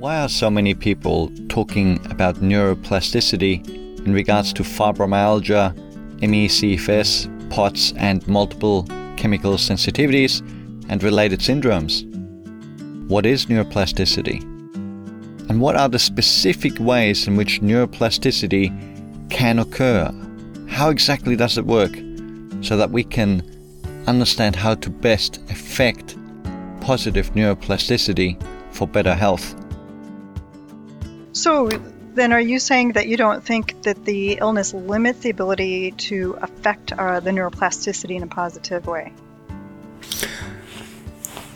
Why are so many people talking about neuroplasticity in regards to fibromyalgia, ME/CFS, POTS, and multiple chemical sensitivities and related syndromes? What is neuroplasticity? And what are the specific ways in which neuroplasticity can occur? How exactly does it work? So that we can understand how to best affect positive neuroplasticity for better health. So, then are you saying that you don't think that the illness limits the ability to affect uh, the neuroplasticity in a positive way?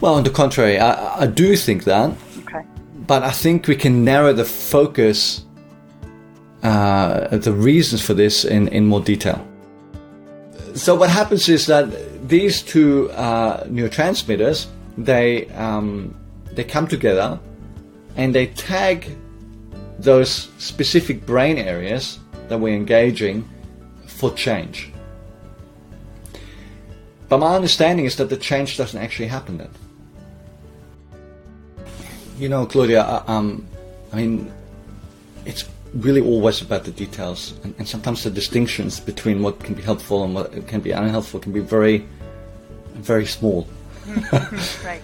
Well, on the contrary, I, I do think that. Okay. But I think we can narrow the focus, uh, the reasons for this in, in more detail. So what happens is that these two uh, neurotransmitters, they um, they come together, and they tag those specific brain areas that we're engaging for change. But my understanding is that the change doesn't actually happen then. You know, Claudia, um, I mean, it's really always about the details, and, and, sometimes the distinctions between what can be helpful and what can be unhelpful can be very, very small. right.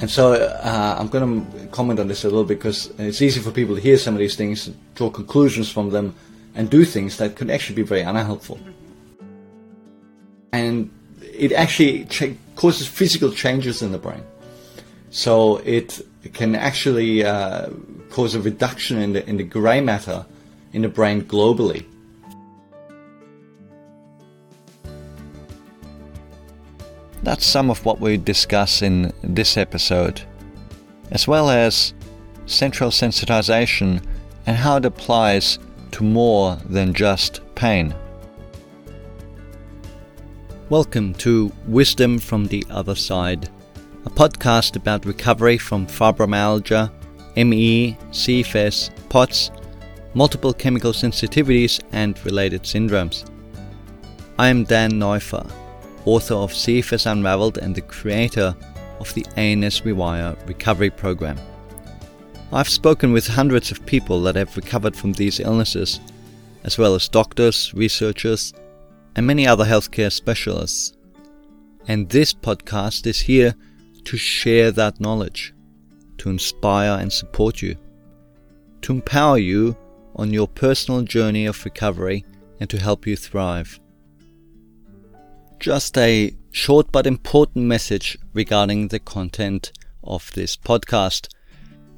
And so uh, I'm going to comment on this a little because it's easy for people to hear some of these things, draw conclusions from them, and do things that could actually be very unhelpful. And it actually ch- causes physical changes in the brain. So it, it can actually uh, cause a reduction in the in the gray matter in the brain globally. That's some of what we discuss in this episode, as well as central sensitization and how it applies to more than just pain. Welcome to Wisdom from the Other Side, a podcast about recovery from fibromyalgia, ME, CFS, POTS, multiple chemical sensitivities, and related syndromes. I am Dan Neuffer author of CFS Unraveled and the creator of the ANS Rewire recovery program. I've spoken with hundreds of people that have recovered from these illnesses, as well as doctors, researchers, and many other healthcare specialists. And this podcast is here to share that knowledge, to inspire and support you, to empower you on your personal journey of recovery and to help you thrive. Just a short but important message regarding the content of this podcast.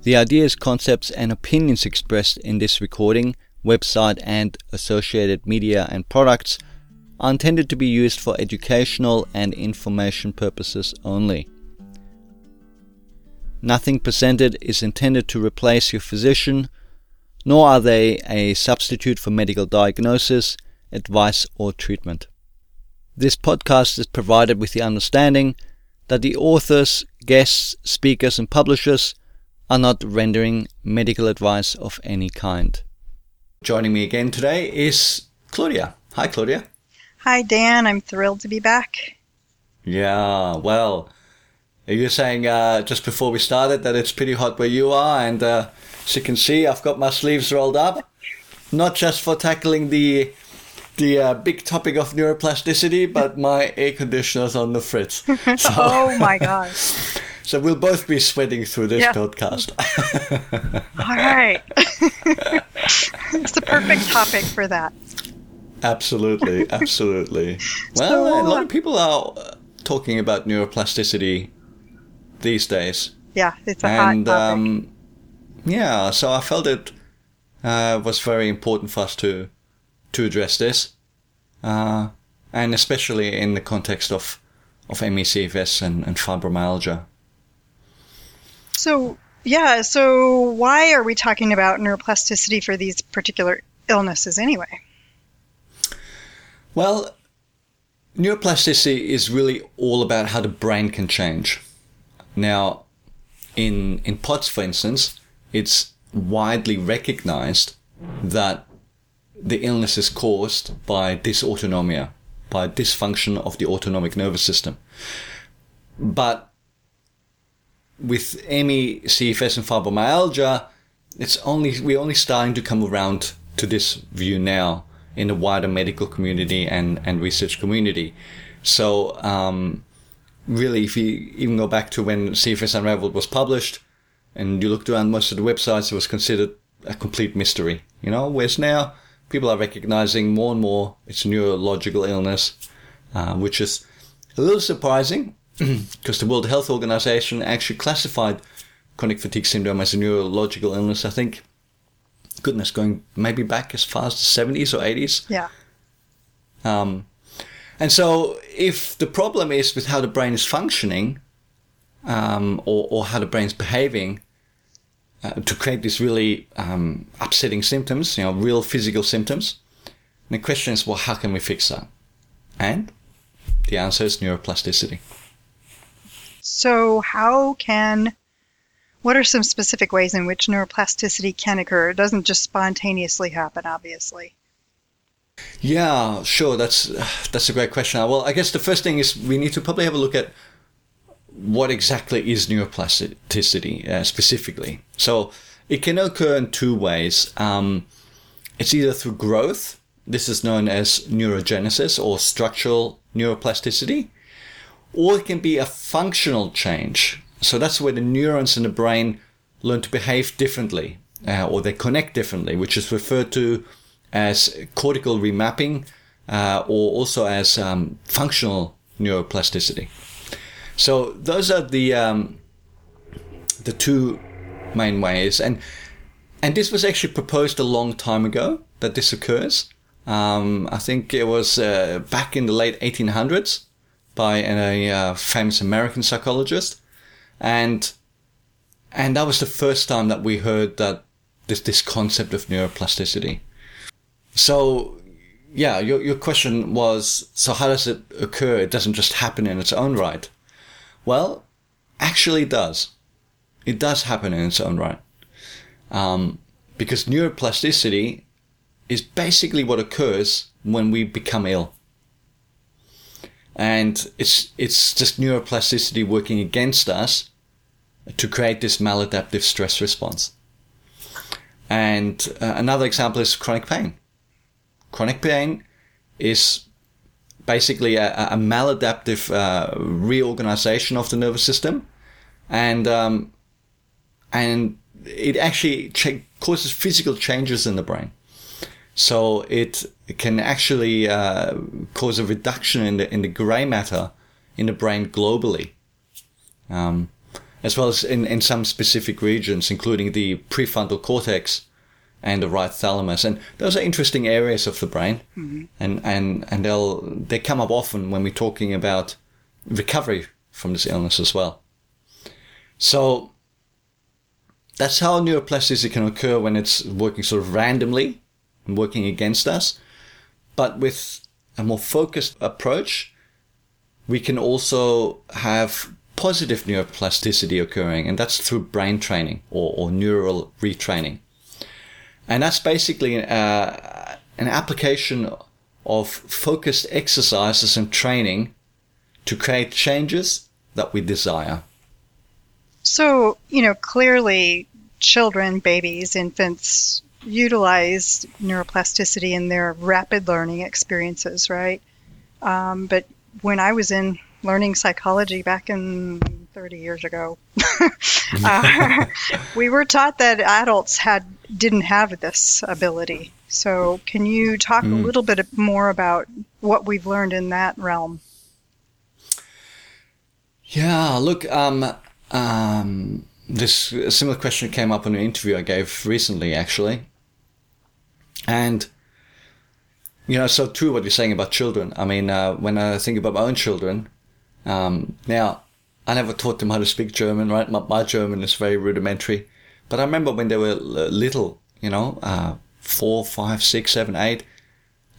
The ideas, concepts, and opinions expressed in this recording, website, and associated media and products are intended to be used for educational and information purposes only. Nothing presented is intended to replace your physician, nor are they a substitute for medical diagnosis, advice, or treatment. This podcast is provided with the understanding that the authors, guests, speakers, and publishers are not rendering medical advice of any kind. Joining me again today is Claudia. Hi, Claudia. Hi, Dan. I'm thrilled to be back. Yeah, well, you're saying uh, just before we started that it's pretty hot where you are, and uh, as you can see, I've got my sleeves rolled up, not just for tackling the the uh, big topic of neuroplasticity, but my air conditioner's on the fritz. So, oh my gosh. So we'll both be sweating through this yeah. podcast. All right. it's the perfect topic for that. Absolutely, absolutely. Well, so, a lot of people are uh, talking about neuroplasticity these days. Yeah, it's a and, hot topic. Um, yeah, so I felt it uh, was very important for us to to address this, uh, and especially in the context of of ME/CFS and, and fibromyalgia. So yeah, so why are we talking about neuroplasticity for these particular illnesses anyway? Well, neuroplasticity is really all about how the brain can change. Now, in in POTS, for instance, it's widely recognized that the illness is caused by dysautonomia, by dysfunction of the autonomic nervous system. But with ME, CFS, and fibromyalgia, it's only we're only starting to come around to this view now in the wider medical community and, and research community. So um, really, if you even go back to when CFS Unraveled was published, and you looked around most of the websites, it was considered a complete mystery. You know, whereas now people are recognizing more and more it's a neurological illness, uh, which is a little surprising because the World Health Organization actually classified chronic fatigue syndrome as a neurological illness. I think, goodness, going maybe back as far as the 70s or 80s. Yeah. Um, and so, if the problem is with how the brain is functioning, um, or, or how the brain's behaving, uh, to create these really um, upsetting symptoms, you know, real physical symptoms, and the question is, well, how can we fix that? And the answer is neuroplasticity. So, how can what are some specific ways in which neuroplasticity can occur? It doesn't just spontaneously happen, obviously. Yeah, sure. That's that's a great question. Well, I guess the first thing is we need to probably have a look at what exactly is neuroplasticity uh, specifically. So it can occur in two ways. Um, it's either through growth. This is known as neurogenesis or structural neuroplasticity, or it can be a functional change. So that's where the neurons in the brain learn to behave differently, uh, or they connect differently, which is referred to as cortical remapping, uh, or also as um, functional neuroplasticity. So those are the um, the two main ways, and and this was actually proposed a long time ago that this occurs. Um, I think it was uh, back in the late 1800s by a uh, famous American psychologist, and and that was the first time that we heard that this this concept of neuroplasticity. So yeah, your your question was so how does it occur? It doesn't just happen in its own right. Well, actually, it does. It does happen in its own right. Um, because neuroplasticity is basically what occurs when we become ill. And it's, it's just neuroplasticity working against us to create this maladaptive stress response. And uh, another example is chronic pain. Chronic pain is basically a, a maladaptive uh, reorganization of the nervous system, and um, and it actually ch- causes physical changes in the brain. So it, can actually uh, cause a reduction in the in the gray matter in the brain globally, um, as well as in, in some specific regions, including the prefrontal cortex and the right thalamus. And those are interesting areas of the brain. Mm-hmm. And, and, and they'll, they come up often when we're talking about recovery from this illness as well. So that's how neuroplasticity can occur when it's working sort of randomly and working against us. But with a more focused approach, we can also have positive neuroplasticity occurring, and that's through brain training or, or neural retraining. And that's basically uh, an application of focused exercises and training to create changes that we desire. So, you know, clearly children, babies, infants utilize neuroplasticity in their rapid learning experiences, right? Um, but when I was in learning psychology back in 30 years ago, uh, we were taught that adults had didn't have this ability. So, can you talk mm. a hmm. little bit more about what we've learned in that realm? Yeah, look, um, um, this similar question came up in an interview I gave recently, actually, and you know, so true what you're saying about children. I mean, uh, when I think about my own children, um, now I never taught them how to speak German, right? My, my German is very rudimentary. But I remember when they were little, you know, uh, four, five, six, seven, eight,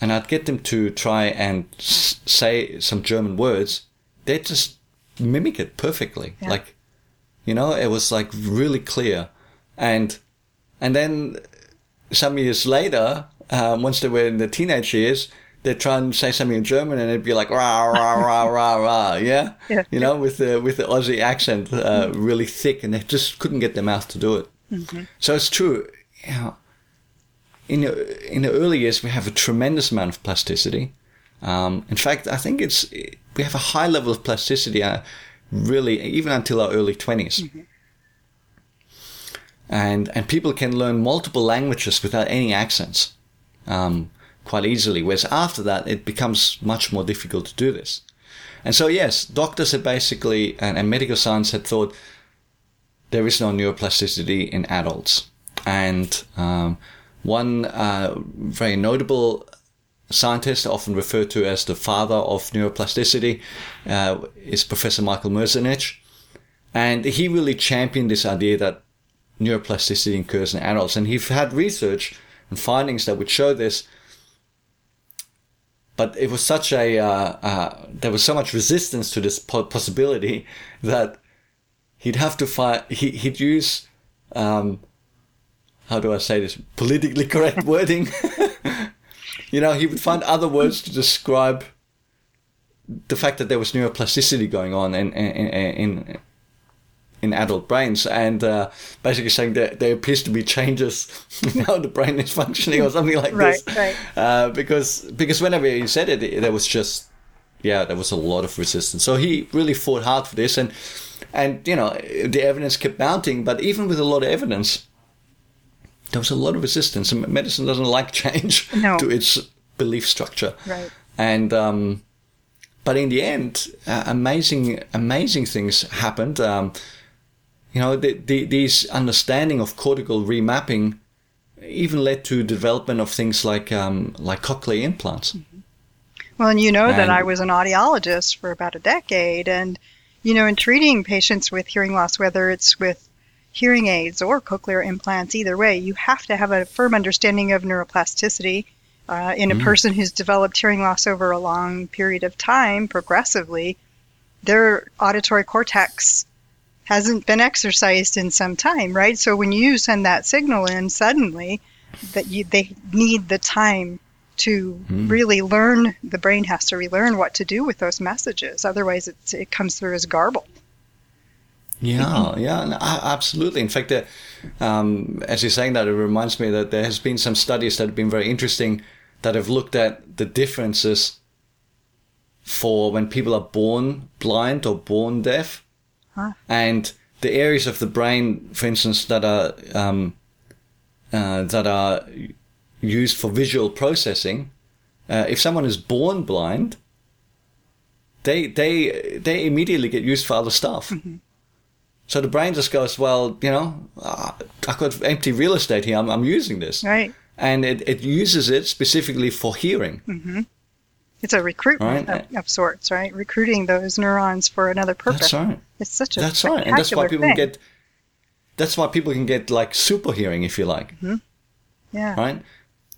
and I'd get them to try and s- say some German words. They'd just mimic it perfectly. Yeah. Like, you know, it was like really clear. And, and then some years later, um, once they were in the teenage years, they'd try and say something in German and it'd be like rah rah rah rah rah, yeah, Yeah. you know, with the with the Aussie accent uh, really thick, and they just couldn't get their mouth to do it. So it's true. You know, in the, in the early years, we have a tremendous amount of plasticity. Um, in fact, I think it's we have a high level of plasticity, uh, really, even until our early 20s and and people can learn multiple languages without any accents um, quite easily. Whereas after that, it becomes much more difficult to do this. And so, yes, doctors had basically and, and medical science had thought there is no neuroplasticity in adults. And um, one uh, very notable scientist, often referred to as the father of neuroplasticity, uh, is Professor Michael Merzenich. And he really championed this idea that neuroplasticity occurs in adults. And he had research and findings that would show this. But it was such a, uh, uh, there was so much resistance to this possibility that he'd have to find, he, he'd use, um, how do I say this, politically correct wording. you know, he would find other words to describe the fact that there was neuroplasticity going on in, in, in, in adult brains and uh, basically saying that there appears to be changes in how the brain is functioning or something like Right, this. right. Uh, because because whenever he said it, it, there was just yeah, there was a lot of resistance. So he really fought hard for this, and and you know the evidence kept mounting. But even with a lot of evidence, there was a lot of resistance. And medicine doesn't like change No. to its belief structure. Right. And um, but in the end, uh, amazing amazing things happened. Um, you know, the, the, these understanding of cortical remapping even led to development of things like um, like cochlear implants. Well, and you know that I was an audiologist for about a decade, and you know, in treating patients with hearing loss, whether it's with hearing aids or cochlear implants, either way, you have to have a firm understanding of neuroplasticity. Uh, in a Mm. person who's developed hearing loss over a long period of time, progressively, their auditory cortex hasn't been exercised in some time, right? So when you send that signal in suddenly, that you they need the time to really learn. The brain has to relearn what to do with those messages. Otherwise, it's, it comes through as garble. Yeah, yeah, no, absolutely. In fact, uh, um, as you're saying that, it reminds me that there has been some studies that have been very interesting that have looked at the differences for when people are born blind or born deaf, Huh. and the areas of the brain, for instance, that are um, uh, that are used for visual processing. Uh, if someone is born blind, they they they immediately get used for other stuff. So the brain just goes, well, you know, uh, I've got empty real estate here. I'm, I'm using this, Right. and it, it uses it specifically for hearing. It's a recruitment Right. of, of sorts, right? Recruiting those neurons for another purpose. That's right. It's such a That's right, and that's why people thing. get. That's why people can get like super hearing, if you like, yeah. right?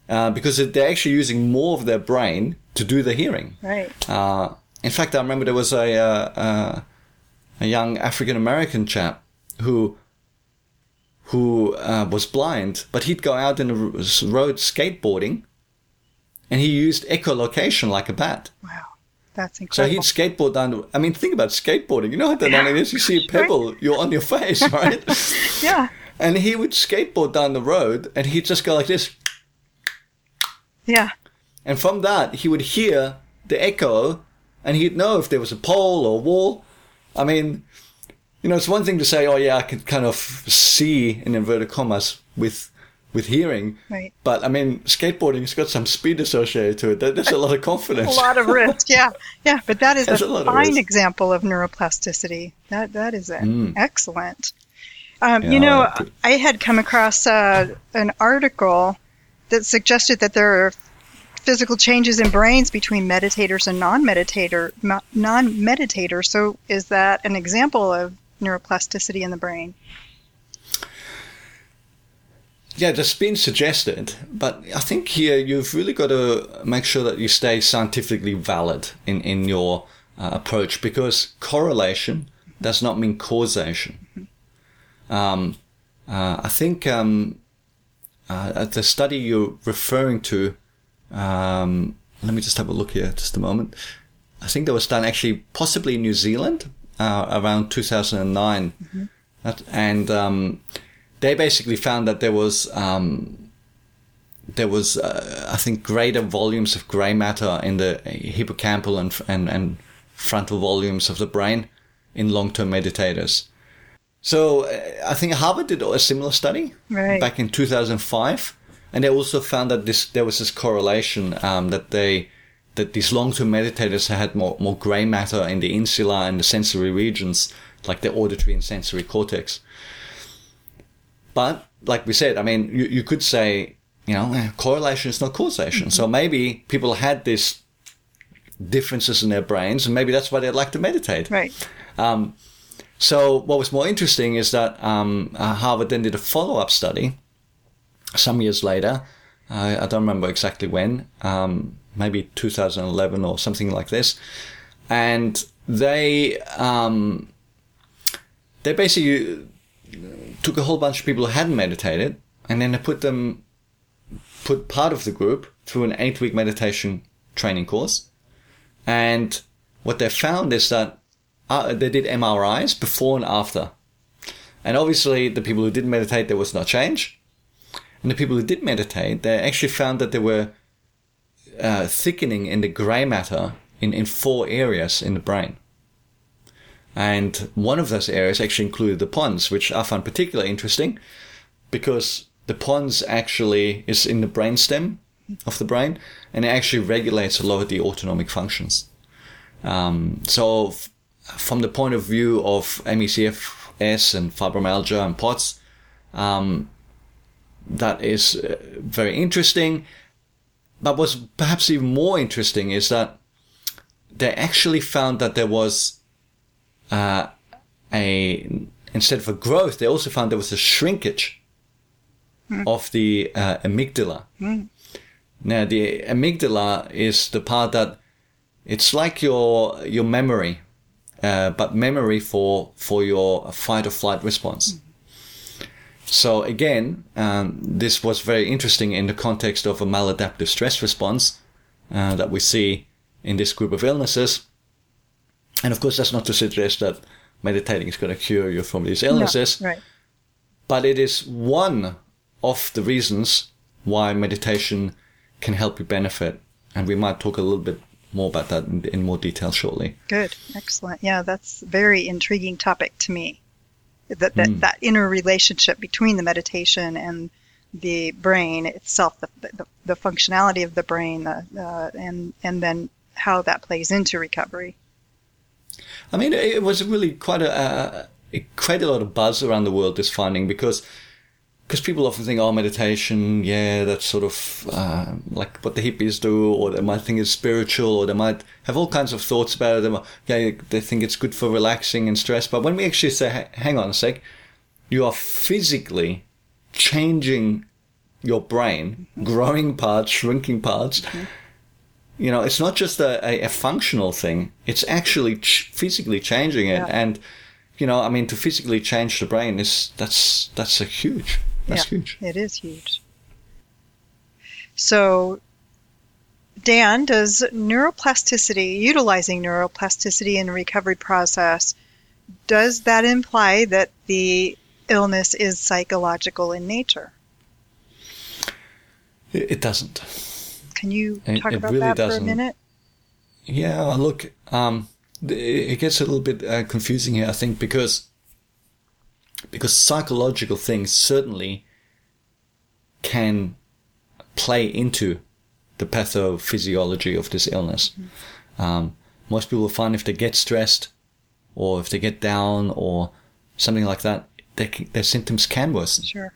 Uh, because they're actually using more of their brain to do the hearing. Right. Uh, in fact, I remember there was a uh, uh, a young African American chap who who uh, was blind, but he'd go out in the road skateboarding, and he used echolocation like a bat. Wow. That's incredible. So he'd skateboard down. The, I mean, think about skateboarding. You know how dynamic it is. You see a pebble, you're on your face, right? yeah. and he would skateboard down the road, and he'd just go like this. Yeah. And from that, he would hear the echo and he'd know if there was a pole or a wall. I mean, you know, it's one thing to say, oh, yeah, I could kind of see in inverted commas with with hearing. Right. But I mean, skateboarding's got some speed associated to it. There's a lot of confidence. A lot of risk. Yeah. Yeah. But that is There's a, a fine example of neuroplasticity. That that is. Mm. excellent. Um, Yeah, you know, I. I had come across uh, an article that suggested that there are physical changes in brains between meditators and non-meditator non-meditators. So, is that an example of neuroplasticity in the brain? Yeah, that's been suggested, but I think here you've really got to make sure that you stay scientifically valid in, in your uh, approach because correlation does not mean causation. Um, uh, I think um, uh, the study you're referring to um, let me just have a look here, just a moment. I think that was done actually, possibly in New Zealand, uh, around 2009, mm-hmm. and um, they basically found that there was um, there was uh, I think greater volumes of gray matter in the hippocampal and and, and frontal volumes of the brain in long-term meditators. So uh, I think Harvard did a similar study right. back in 2005, and they also found that this there was this correlation um, that they that these long-term meditators had more more gray matter in the insula and the sensory regions, like the auditory and sensory cortex. But like we said, I mean, you, you could say, you know, eh, correlation is not causation. Mm-hmm. So maybe people had these differences in their brains, and maybe that's why they'd like to meditate. Right. Um, so what was more interesting is that um, uh, Harvard then did a follow-up study some years later. I, I don't remember exactly when, um, maybe 2011 or something like this, and they um, they basically took a whole bunch of people who hadn't meditated, and then they put them put part of the group through an eight-week meditation training course, and what they found is that uh, they did MRIs before and after. And obviously, the people who didn't meditate, there was no change. And the people who did meditate, they actually found that there were uh, thickening in the gray matter in, in four areas in the brain. And one of those areas actually included the pons, which I found particularly interesting because the pons actually is in the brainstem of the brain and it actually regulates a lot of the autonomic functions. Um, so from the point of view of ME/CFS and fibromyalgia and POTS, um, that is uh, very interesting. But what's perhaps even more interesting is that they actually found that there was uh, a instead of a growth, they also found there was a shrinkage mm. of the uh, amygdala. Mm. Now, the amygdala is the part that it's like your your memory uh, but memory for for your fight or flight response. Mm-hmm. So again, um, this was very interesting in the context of a maladaptive stress response uh, that we see in this group of illnesses. And of course, that's not to suggest that meditating is going to cure you from these illnesses, no, right. but it is one of the reasons why meditation can help you benefit. And we might talk a little bit more about that in, in more detail shortly. Good, excellent. Yeah, that's a very intriguing topic to me. That that, mm. that inner relationship between the meditation and the brain itself, the, the, the functionality of the brain, the, uh, and and then how that plays into recovery. I mean, it was really quite a uh, quite a lot of buzz around the world this finding because because people often think, oh, meditation, yeah, that's sort of uh, like what the hippies do, or they might think it's spiritual, or they might have all kinds of thoughts about it. They, might, yeah, they think it's good for relaxing and stress. But when we actually say, hang on a sec, you are physically changing your brain, growing parts, shrinking parts. Mm-hmm. You know, it's not just a, a, a functional thing, it's actually ch- physically changing it. Yeah. And, you know, I mean, to physically change the brain is that's that's a huge that's yeah, huge. It is huge. So, Dan, does neuroplasticity, utilizing neuroplasticity in the recovery process, does that imply that the illness is psychological in nature? It, doesn't. Can you talk it, about really that doesn't. for a minute? Yeah, look, um, it gets a little bit uh, confusing here, I think, because because psychological things certainly can play into the pathophysiology of this illness. Mm-hmm. Um, most people find if they get stressed or if they get down or something like that, they, their symptoms can worsen. Sure.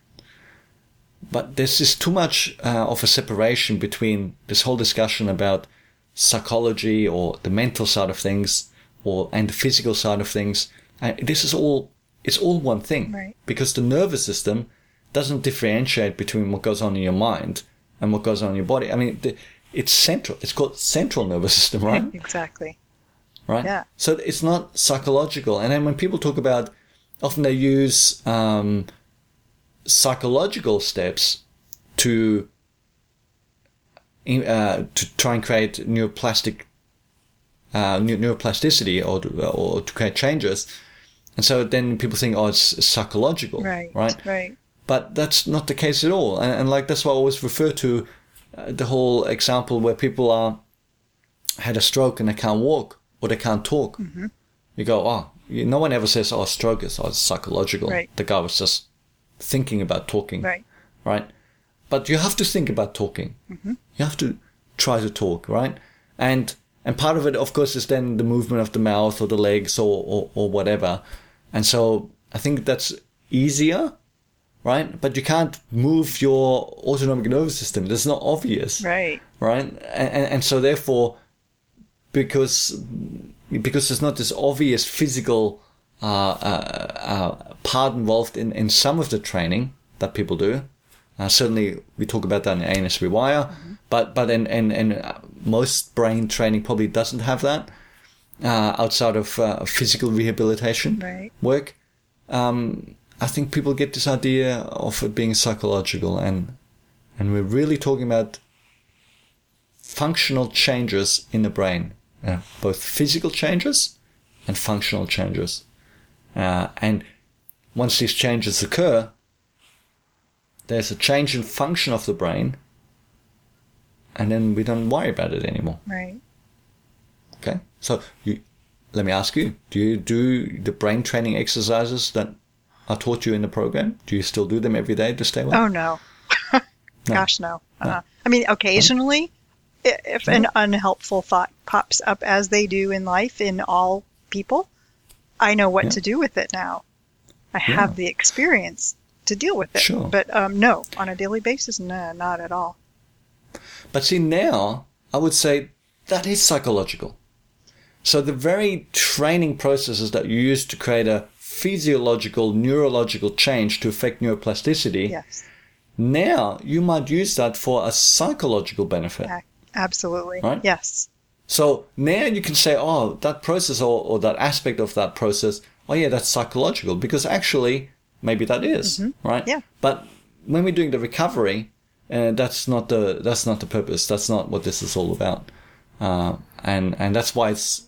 But there's just too much uh, of a separation between this whole discussion about psychology or the mental side of things or and the physical side of things. Uh, this is all it's all one thing. Right. Because the nervous system doesn't differentiate between what goes on in your mind and what goes on in your body. I mean, the, it's central. It's called central nervous system, right? exactly. Right. Yeah. So it's not psychological. And then when people talk about, often they use um, psychological steps to uh, to try and create neuroplastic uh, neuroplasticity or to, or to create changes. And so then people think, oh, it's psychological, Right. Right. Right. But that's not the case at all. And, and like that's why I always refer to uh, the whole example where people are had a stroke and they can't walk or they can't talk. Mm-hmm. You go, oh, you, no one ever says, oh, stroke is oh, it's psychological. Right. The guy was just thinking about talking, Right. right? But you have to think about talking. Mm-hmm. You have to try to talk, right? And and part of it, of course, is then the movement of the mouth or the legs or, or, or whatever. And so I think that's easier, right? But you can't move your autonomic nervous system. That's not obvious, Right. right? And, and, and so therefore, because because there's not this obvious physical uh, uh, uh, part involved in, in some of the training that people do. Uh, certainly, we talk about that in ANS Rewire, but but in, in, in uh, most brain training probably doesn't have that uh, outside of uh, physical rehabilitation Right. work. Um, I think people get this idea of it being psychological, and and we're really talking about functional changes in the brain, uh, both physical changes and functional changes. Uh, and once these changes occur, there's a change in function of the brain, and then we don't worry about it anymore. Right. So you, let me ask you: Do you do the brain training exercises that are taught you in the program? Do you still do them every day to stay well? Oh no. Gosh no. Uh, I mean, occasionally, i if an unhelpful thought pops up, as they do in life in all people, I know what Yeah. to do with it now. I have the experience to deal with it. Sure. But um, no, on a daily basis, no, not at all. But see, now I would say that is psychological. So the very training processes that you use to create a physiological, neurological change to affect neuroplasticity, Yes. now you might use that for a psychological benefit. Absolutely. Right? Yes. So now you can say, oh, that process or, or that aspect of that process, oh yeah, that's psychological because actually maybe that is, right? Yeah. But when we're doing the recovery, uh, that's not the that's not the purpose. That's not what this is all about, uh, and and that's why it's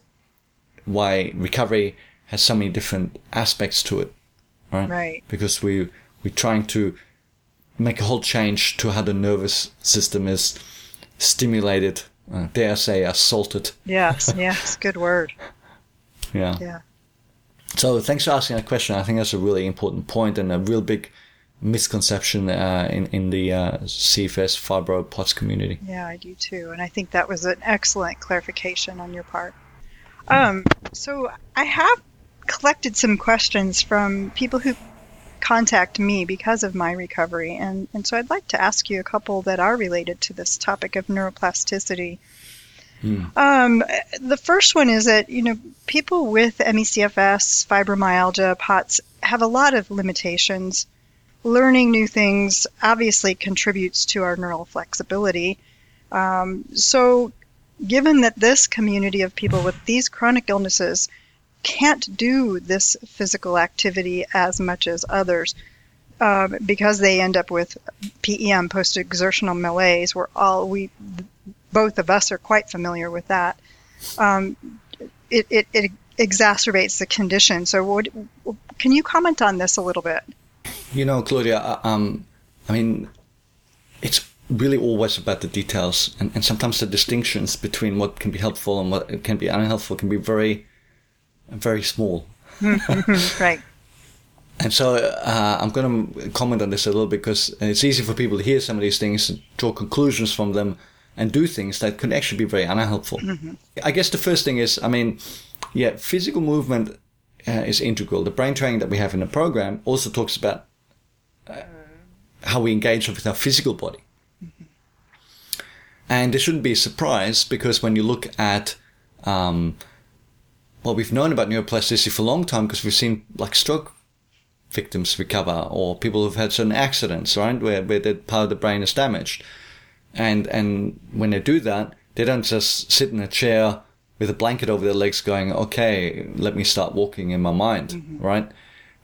why recovery has so many different aspects to it, right? Right. Because we we're trying to make a whole change to how the nervous system is stimulated, uh, dare I say, assaulted. Yes. yes. Good word. Yeah. Yeah. So thanks for asking that question. I think that's a really important point and a real big misconception uh, in in the uh, CFS fibro POTS community. Yeah, I do too. And I think that was an excellent clarification on your part. Um, so I have collected some questions from people who contact me because of my recovery. And, and so I'd like to ask you a couple that are related to this topic of neuroplasticity. Um, the first one is that, you know, people with ME/CFS, fibromyalgia, POTS have a lot of limitations. Learning new things obviously contributes to our neural flexibility. Um, so, given that this community of people with these chronic illnesses can't do this physical activity as much as others, um, because they end up with PEM, post-exertional malaise, where all we, both of us are quite familiar with that. Um, it, it, it exacerbates the condition. So, what, can you comment on this a little bit? You know, Claudia, uh, um, I mean, it's really always about the details, and, and sometimes the distinctions between what can be helpful and what can be unhelpful can be very, very small. Right. And so uh, I'm going to comment on this a little because it's easy for people to hear some of these things, and draw conclusions from them, and do things that can actually be very unhelpful. I guess the first thing is, I mean, yeah, physical movement uh, is integral. The brain training that we have in the program also talks about uh, how we engage with our physical body. And this shouldn't be a surprise because when you look at um, well, we've known about neuroplasticity for a long time because we've seen like stroke victims recover or people who've had certain accidents, right, where, where the part of the brain is damaged. And, and when they do that, they don't just sit in a chair with a blanket over their legs going, okay, let me start walking in my mind, right?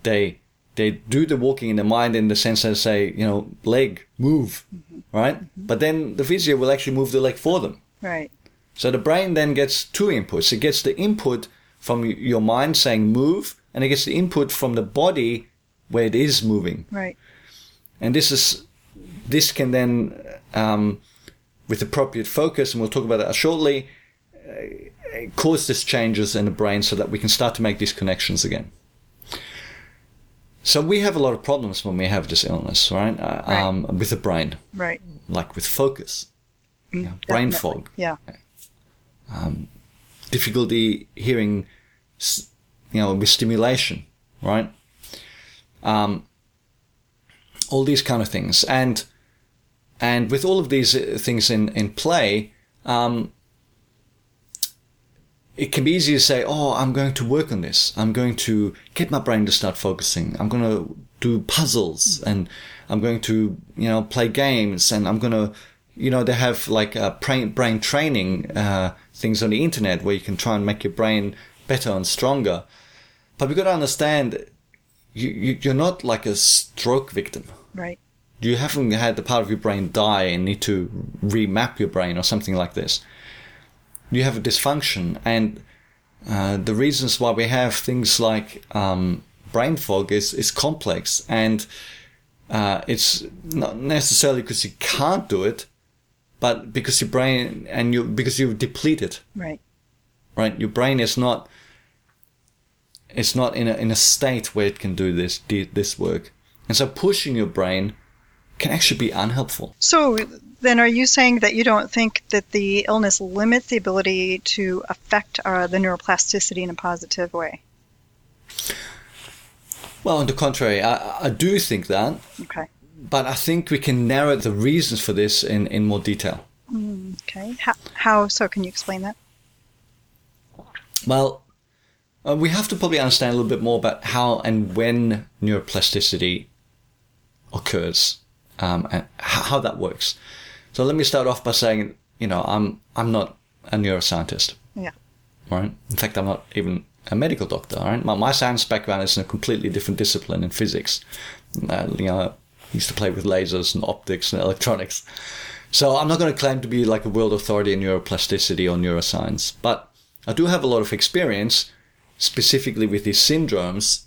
They, they do the walking in the mind in the sense that they say, you know, leg, move, right? But then the physio will actually move the leg for them. Right. So the brain then gets two inputs. It gets the input from your mind saying move, and it gets the input from the body where it is moving. Right. And this is this can then, um, with appropriate focus, and we'll talk about that shortly, uh, cause these changes in the brain so that we can start to make these connections again. So we have a lot of problems when we have this illness, right? Uh, Right. Um, with the brain, Right. like with focus, brain fog, Yeah. difficulty hearing, you know, with stimulation, right? Um, all these kind of things, and and with all of these uh, things in in play, um, it can be easy to say, "Oh, I'm going to work on this. I'm going to get my brain to start focusing. I'm going to do puzzles, and I'm going to, you know, play games, and I'm going to." You know, they have like uh, brain, brain training uh, things on the internet where you can try and make your brain better and stronger. But we've got to understand you, you, you're not like a stroke victim. Right. You haven't had the part of your brain die and need to remap your brain or something like this. You have a dysfunction, and uh, the reasons why we have things like um, brain fog is, is complex, and uh, it's not necessarily because you can't do it, but because your brain and you because you've depleted Right. right? Your brain is not it's not in a in a state where it can do this this work, and so pushing your brain can actually be unhelpful. So then, are you saying that you don't think that the illness limits the ability to affect uh, the neuroplasticity in a positive way? Well, on the contrary, I, I do think that, Okay. but I think we can narrow the reasons for this in, in more detail. Okay. How, how so? Can you explain that? Well, uh, we have to probably understand a little bit more about how and when neuroplasticity occurs um, and how that works. So let me start off by saying, you know, I'm I'm not a neuroscientist. Yeah. right? In fact, I'm not even a medical doctor, right? My, my science background is in a completely different discipline in physics. Uh, you know, I used to play with lasers and optics and electronics. So I'm not going to claim to be like a world authority in neuroplasticity or neuroscience, but I do have a lot of experience specifically with these syndromes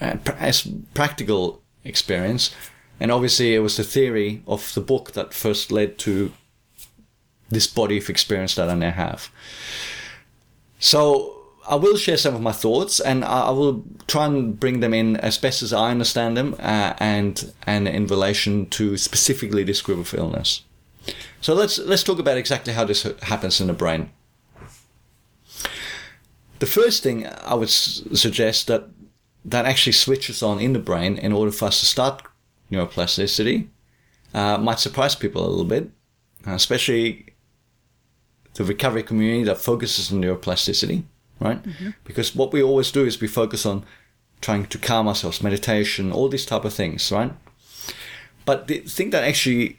uh, as practical experience. And obviously, it was the theory of the book that first led to this body of experience that I now have. So I will share some of my thoughts, and I will try and bring them in as best as I understand them, uh, and and in relation to specifically this group of illness. So let's let's talk about exactly how this happens in the brain. The first thing I would s- suggest that that actually switches on in the brain in order for us to start neuroplasticity uh, might surprise people a little bit, uh, especially the recovery community that focuses on neuroplasticity, right? Because what we always do is we focus on trying to calm ourselves, meditation, all these type of things, right? But the thing that actually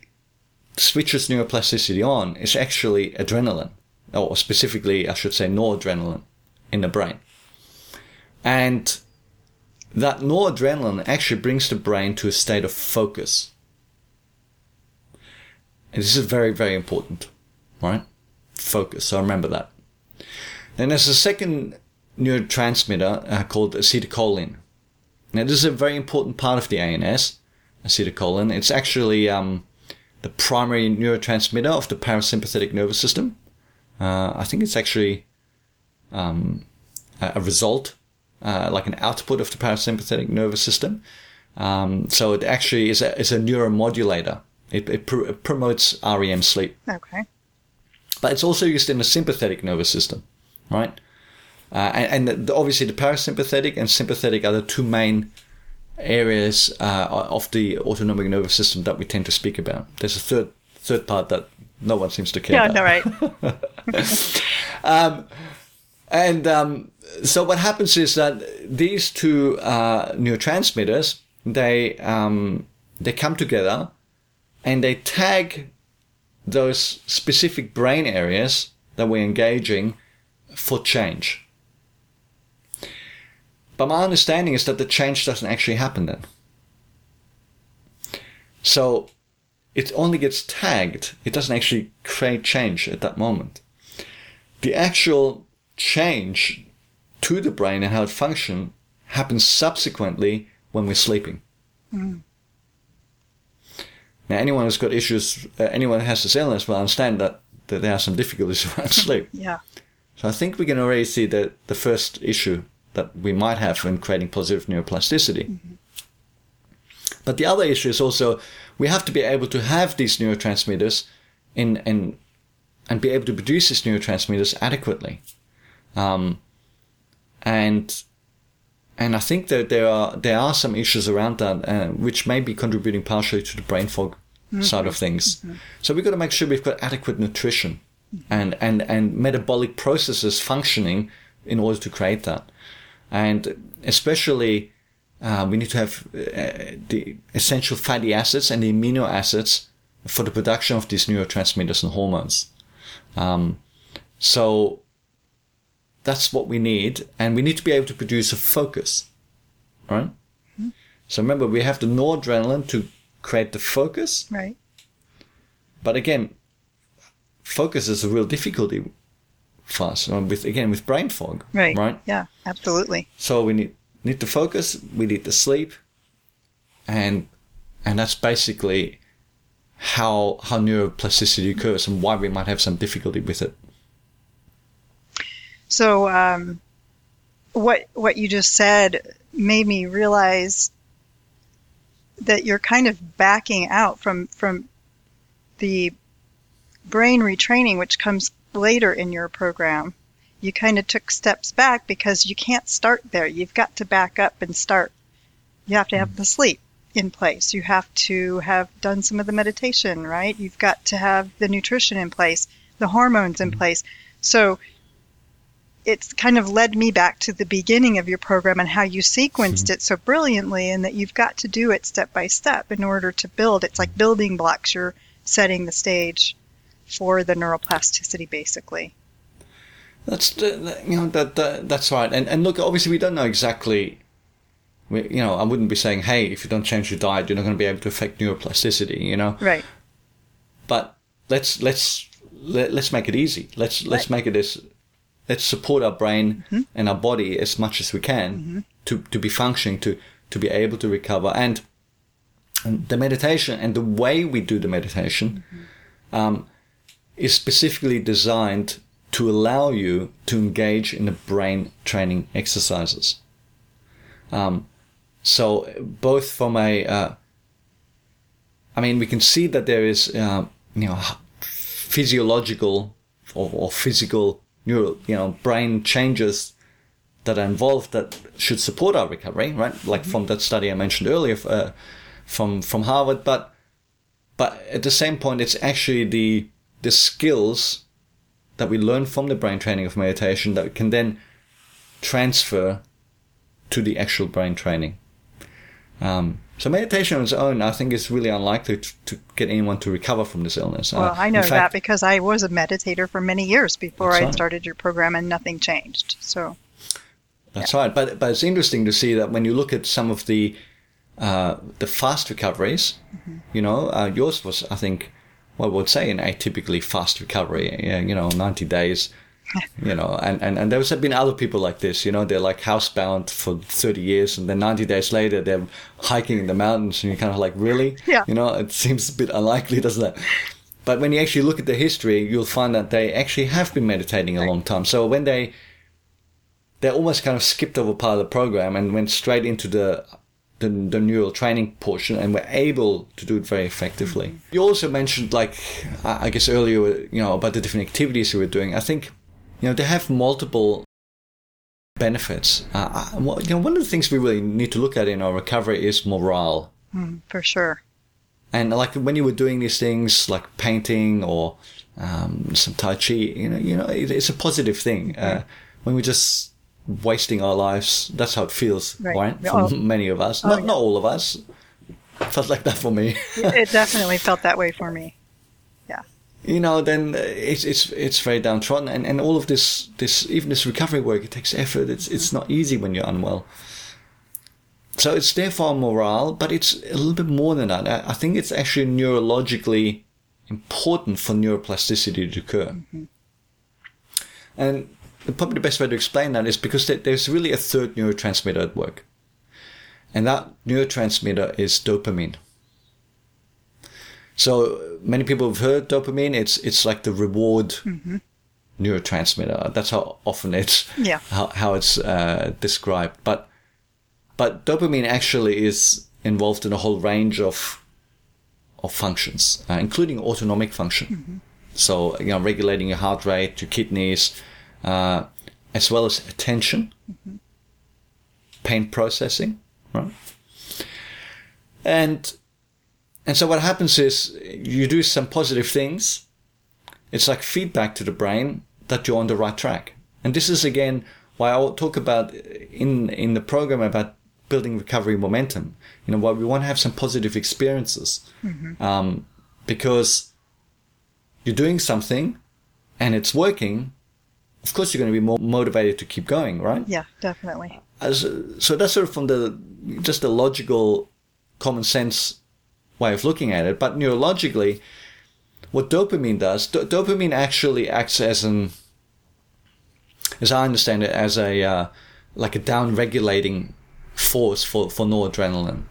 switches neuroplasticity on is actually adrenaline, or specifically, I should say, noradrenaline in the brain. And that noradrenaline actually brings the brain to a state of focus. And this is very, very important, right? Focus. So remember that. Then there's a second neurotransmitter uh, called acetylcholine. Now, this is a very important part of the ANS, acetylcholine. It's actually um, the primary neurotransmitter of the parasympathetic nervous system. Uh, I think it's actually um, a a result, uh, like an output of the parasympathetic nervous system. Um, so it actually is a, is a neuromodulator. It, it, pr- it promotes REM sleep Okay. but it's also used in the sympathetic nervous system, right? Uh, and and the, obviously, the parasympathetic and sympathetic are the two main areas uh, of the autonomic nervous system that we tend to speak about. There's a third third part that no one seems to care Yeah. about. No. Right. And um, so what happens is that these two uh, neurotransmitters they um, they come together and they tag those specific brain areas that we're engaging for change. But my understanding is that the change doesn't actually happen then. So it only gets tagged. It doesn't actually create change at that moment. The actual change to the brain and how it functions happens subsequently when we're sleeping. Mm. Now, anyone who's got issues, uh, anyone who has this illness will understand that, that there are some difficulties around sleep. yeah. So I think we can already see the, the first issue that we might have when creating positive neuroplasticity. Mm-hmm. But the other issue is also we have to be able to have these neurotransmitters in, in and be able to produce these neurotransmitters adequately. Um, and and I think that there are there are some issues around that uh, which may be contributing partially to the brain fog mm-hmm. side of things. Mm-hmm. So we've got to make sure we've got adequate nutrition mm-hmm. and, and and metabolic processes functioning in order to create that. And especially uh, we need to have uh, the essential fatty acids and the amino acids for the production of these neurotransmitters and hormones. Um, so that's what we need, and we need to be able to produce a focus, right? Mm-hmm. So remember, we have the noradrenaline to create the focus, right? But again, focus is a real difficulty for us. With again with brain fog, right? Right? Yeah, absolutely. So we need need to focus. We need to sleep, and and that's basically how how neuroplasticity occurs and why we might have some difficulty with it. So um, what what you just said made me realize that you're kind of backing out from from the brain retraining, which comes later in your program. You kind of took steps back because you can't start there. You've got to back up and start. You have to have the sleep in place. You have to have done some of the meditation, right? You've got to have the nutrition in place, the hormones in place. So it's kind of led me back to the beginning of your program and how you sequenced mm-hmm. it so brilliantly and that you've got to do it step by step in order to build. It's like building blocks. You're setting the stage for the neuroplasticity basically. That's you know that, that that's right. And and look obviously we don't know exactly we, you know i wouldn't be saying hey if you don't change your diet you're not going to be able to affect neuroplasticity you know? Right. But let's let's let, let's make it easy. Let's let's make it as let's support our brain mm-hmm. and our body as much as we can mm-hmm. to, to be functioning, to, to be able to recover. And, and the meditation and the way we do the meditation mm-hmm. um, is specifically designed to allow you to engage in the brain training exercises. Um, so both from a, uh, I mean, we can see that there is, uh, you know, physiological or, or physical neural, you know, brain changes that are involved that should support our recovery, right? Like from that study I mentioned earlier, uh, from from Harvard. But but at the same point, it's actually the the skills that we learn from the brain training of meditation that we can then transfer to the actual brain training. Um, so meditation on its own, I think, is really unlikely to, to get anyone to recover from this illness. Uh, well, uh, I know fact, that because I was a meditator for many years before I right. started your program, and nothing changed. So that's yeah. right. But but it's interesting to see that when you look at some of the uh, the fast recoveries, mm-hmm. you know, uh, yours was, I think, well, would say an atypically fast recovery. You know, ninety days you know, and, and, and there's been other people like this, you know, they're like housebound for 30 years and then 90 days later they're hiking in the mountains and you're kind of like, really? Yeah. You know, it seems a bit unlikely, doesn't it? But when you actually look at the history, you'll find that they actually have been meditating a long time. So when they, they almost kind of skipped over part of the program and went straight into the the, the neural training portion and were able to do it very effectively. Mm-hmm. You also mentioned, like, I guess earlier, you know, about the different activities you were doing. I think you know, they have multiple benefits. Uh, uh you know, one of the things we really need to look at in our recovery is morale. Mm, for sure. And like when you were doing these things, like painting or um, some tai chi, you know, you know, it, it's a positive thing. Uh, when we're just wasting our lives, that's how it feels, right? right? For oh. many of us, oh, not yeah. not all of us. It felt like that for me. it definitely felt that way for me you know, then uh, it's it's it's very downtrodden, and, and all of this this even this recovery work it takes effort. It's it's not easy when you're unwell. so it's there for morale, but it's a little bit more than that. I, I think it's actually neurologically important for neuroplasticity to occur. Mm-hmm. And probably the best way to explain that is because there's really a third neurotransmitter at work. And that neurotransmitter is dopamine. So many people have heard dopamine. It's it's like the reward neurotransmitter. That's how often it's Yeah. how, how it's uh, described. But but dopamine actually is involved in a whole range of of functions, uh, including autonomic function. So you know, regulating your heart rate, your kidneys, uh, as well as attention, pain processing, right? And and so what happens is you do some positive things. It's like feedback to the brain that you're on the right track. And this is again why I'll talk about in in the program about building recovery momentum. You know, why we want to have some positive experiences, um, because you're doing something and it's working. Of course, you're going to be more motivated to keep going, right? Yeah, definitely. As, so that's sort of from the just the logical, common sense way of looking at it. But neurologically, what dopamine does, do- dopamine actually acts as an, as I understand it, as a uh, like a down-regulating force for for noradrenaline,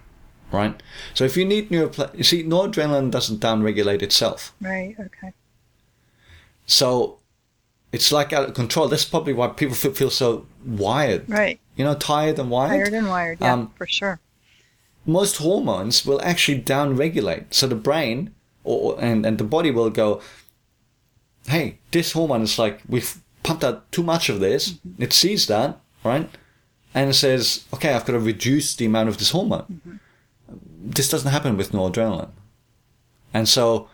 right? So if you need neuropla- you see, noradrenaline doesn't down-regulate itself. Right. Okay. So it's like out of control. That's probably why people feel, feel so wired. Right. You know, tired and wired. Tired and wired. Yeah, Um, for sure. Most hormones will actually down regulate. So the brain or and, and the body will go, hey, this hormone is like we've pumped out too much of this. It sees that, right? And it says, okay, I've got to reduce the amount of this hormone. This doesn't happen with noradrenaline. And so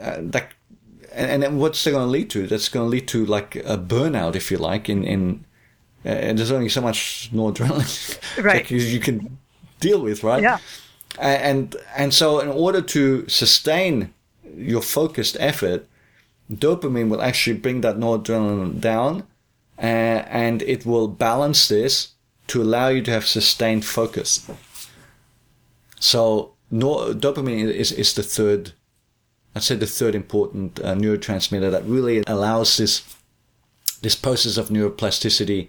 uh, that and, and then what's that going to lead to? That's going to lead to like a burnout, if you like, in in uh, and there's only so much noradrenaline Right. that you, you can deal with, right? Yeah. And and so in order to sustain your focused effort, dopamine will actually bring that noradrenaline down, uh, and it will balance this to allow you to have sustained focus. So no, dopamine is is the third, I'd say the third important uh, neurotransmitter that really allows this this process of neuroplasticity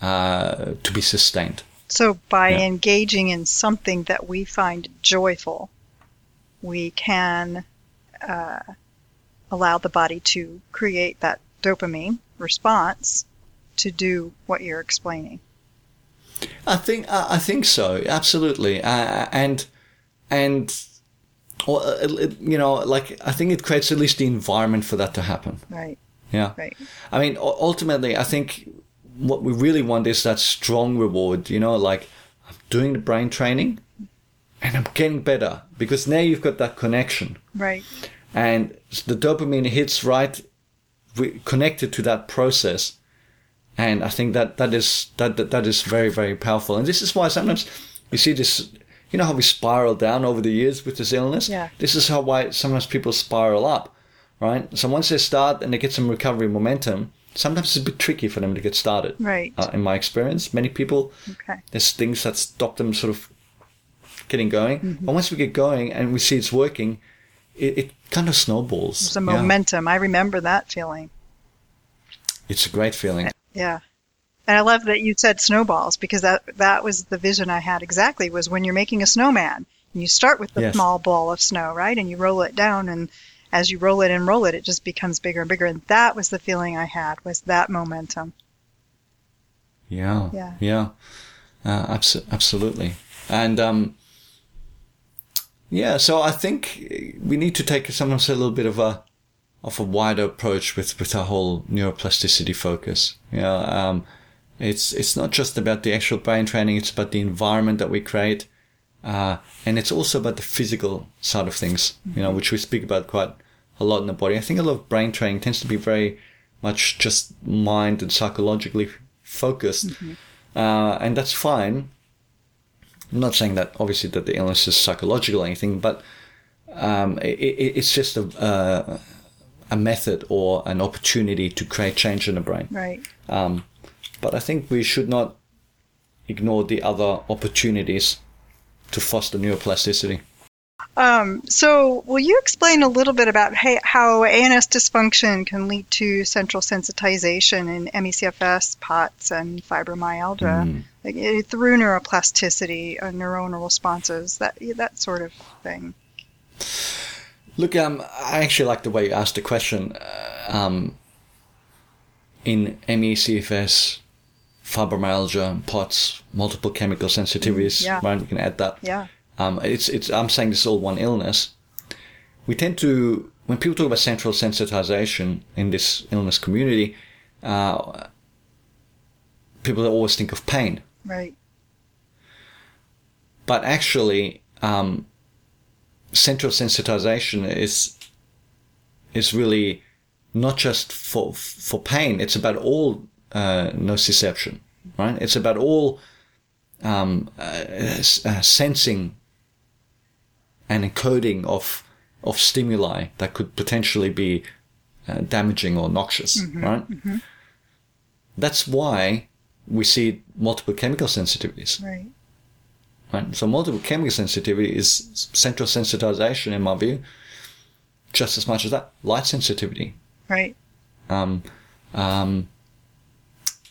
uh, to be sustained. So by Yeah. engaging in something that we find joyful, we can uh, allow the body to create that dopamine response to do what you're explaining. I think I think so, absolutely, uh, and and uh, you know, like I think it creates at least the environment for that to happen. Right. Yeah, Right. I mean, ultimately, I think what we really want is that strong reward. You know, like I'm doing the brain training, and I'm getting better because now you've got that connection, Right. and the dopamine hits right, connected to that process, and I think that that is that that, that is very very powerful. And this is why sometimes you see this. You know how we spiral down over the years with this illness. Yeah. This is how why sometimes people spiral up, right? So once they start and they get some recovery momentum, sometimes it's a bit tricky for them to get started. Right. Uh, in my experience, many people Okay. there's things that stop them sort of getting going. Mm-hmm. But once we get going and we see it's working, it, it kind of snowballs. It's a Yeah. momentum. I remember that feeling. It's a great feeling. Yeah. And I love that you said snowballs because that that was the vision I had exactly was when you're making a snowman. You start with the Yes. small ball of snow, right? And you roll it down and as you roll it and roll it, it just becomes bigger and bigger. And that was the feeling I had was that momentum. Yeah. Yeah. Yeah. Uh, abso- absolutely. And um, yeah, so I think we need to take sometimes a little bit of a of a wider approach with, with our whole neuroplasticity focus. Yeah. Um, it's it's not just about the actual brain training; it's about the environment that we create, uh, and it's also about the physical side of things. You know, which we speak about quite a lot in the body. I think a lot of brain training tends to be very much just mind and psychologically focused, uh, and that's fine. I'm not saying that obviously that the illness is psychological or anything, but um, it, it, it's just a uh, a method or an opportunity to create change in the brain. Right. Um, but I think we should not ignore the other opportunities to foster neuroplasticity. Um, so, will you explain a little bit about how ANS dysfunction can lead to central sensitization in ME/CFS, POTS, and fibromyalgia, Mm. like, eh, through neuroplasticity, uh, neuronal responses, that that sort of thing? Look, um, I actually like the way you asked the question. Uh, um, in ME/CFS, fibromyalgia, POTS, multiple chemical sensitivities, yeah. right? You can add that. Yeah. Um, it's it's. I'm saying this is all one illness. We tend to when people talk about central sensitization in this illness community, uh, people always think of pain, Right. but actually, um, central sensitization is is really not just for for pain. It's about all uh, nociception, right? It's about all um, uh, uh, sensing and encoding of of stimuli that could potentially be uh, damaging or noxious, right? That's why we see multiple chemical sensitivities. Right. Right? So multiple chemical sensitivity is central sensitization, in my view, just as much as that light sensitivity. Right. Um, um,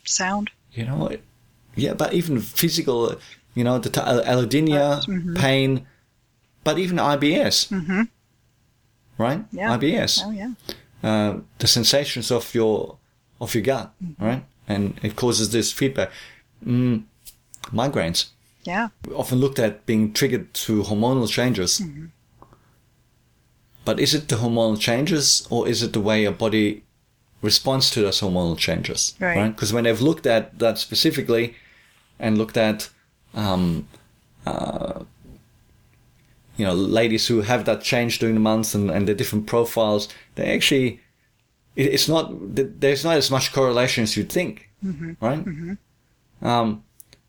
Sound. you know, yeah, but even physical, you know, the t- uh, allodynia, Mm-hmm. pain, but even IBS, Mm-hmm. right? Yeah. IBS, Oh yeah. uh, the sensations of your of your gut, Mm-hmm. right? And it causes this feedback. Mm, migraines. Yeah. often looked at being triggered to hormonal changes. Mm-hmm. But is it the hormonal changes or is it the way your body responds to those hormonal changes? Right. Because when they've looked at that specifically and looked at, um, uh, you know, ladies who have that change during the month and, and the different profiles, they actually, it, it's not, there's not as much correlation as you'd think, right? Um,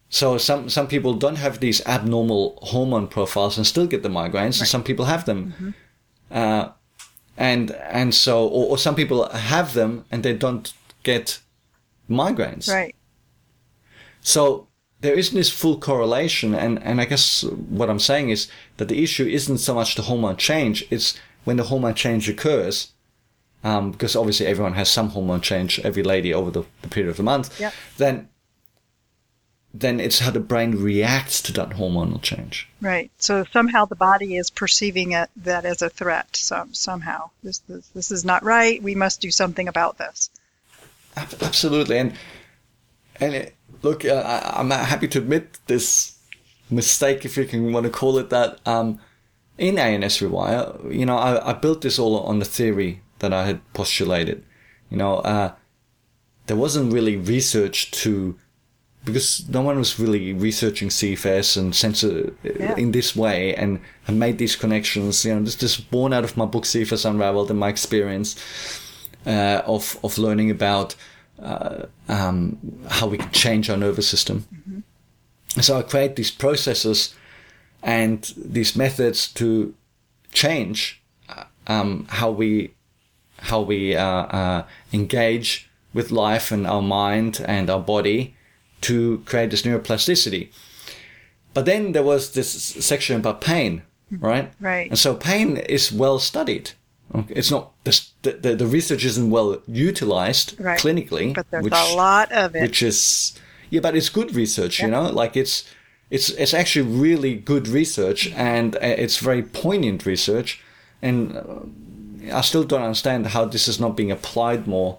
so some some people don't have these abnormal hormone profiles and still get the migraines, and some people have them. Uh, and and so or, or some people have them and they don't get migraines. Right. So there isn't this full correlation, and, and I guess what I'm saying is that the issue isn't so much the hormone change; it's when the hormone change occurs, um, because obviously everyone has some hormone change, every lady over the, the period of the month. Yep. Then, then it's how the brain reacts to that hormonal change. Right. So somehow the body is perceiving it that as a threat. Some somehow this this, this is not right. We must do something about this. Absolutely, and and it, look, uh, I, I'm happy to admit this mistake, if you can want to call it that. Um, in ANS Rewire, you know, I, I built this all on the theory that I had postulated. You know, uh, there wasn't really research to because no one was really researching CFS and sensor Yeah. in this way and have made these connections. You know, this is born out of my book CFS Unravelled and my experience uh, of of learning about uh, um, how we can change our nervous system. So I create these processes and these methods to change uh, um, how we how we uh, uh, engage with life and our mind and our body to create this neuroplasticity. But then there was this section about pain, right? Right. And so pain is well studied. Okay? It's not the, the the research isn't well utilized Right. clinically, But there's which a lot of it. which is yeah, but it's good research, you know, like it's it's it's actually really good research and uh, it's very poignant research, and uh, I still don't understand how this is not being applied more.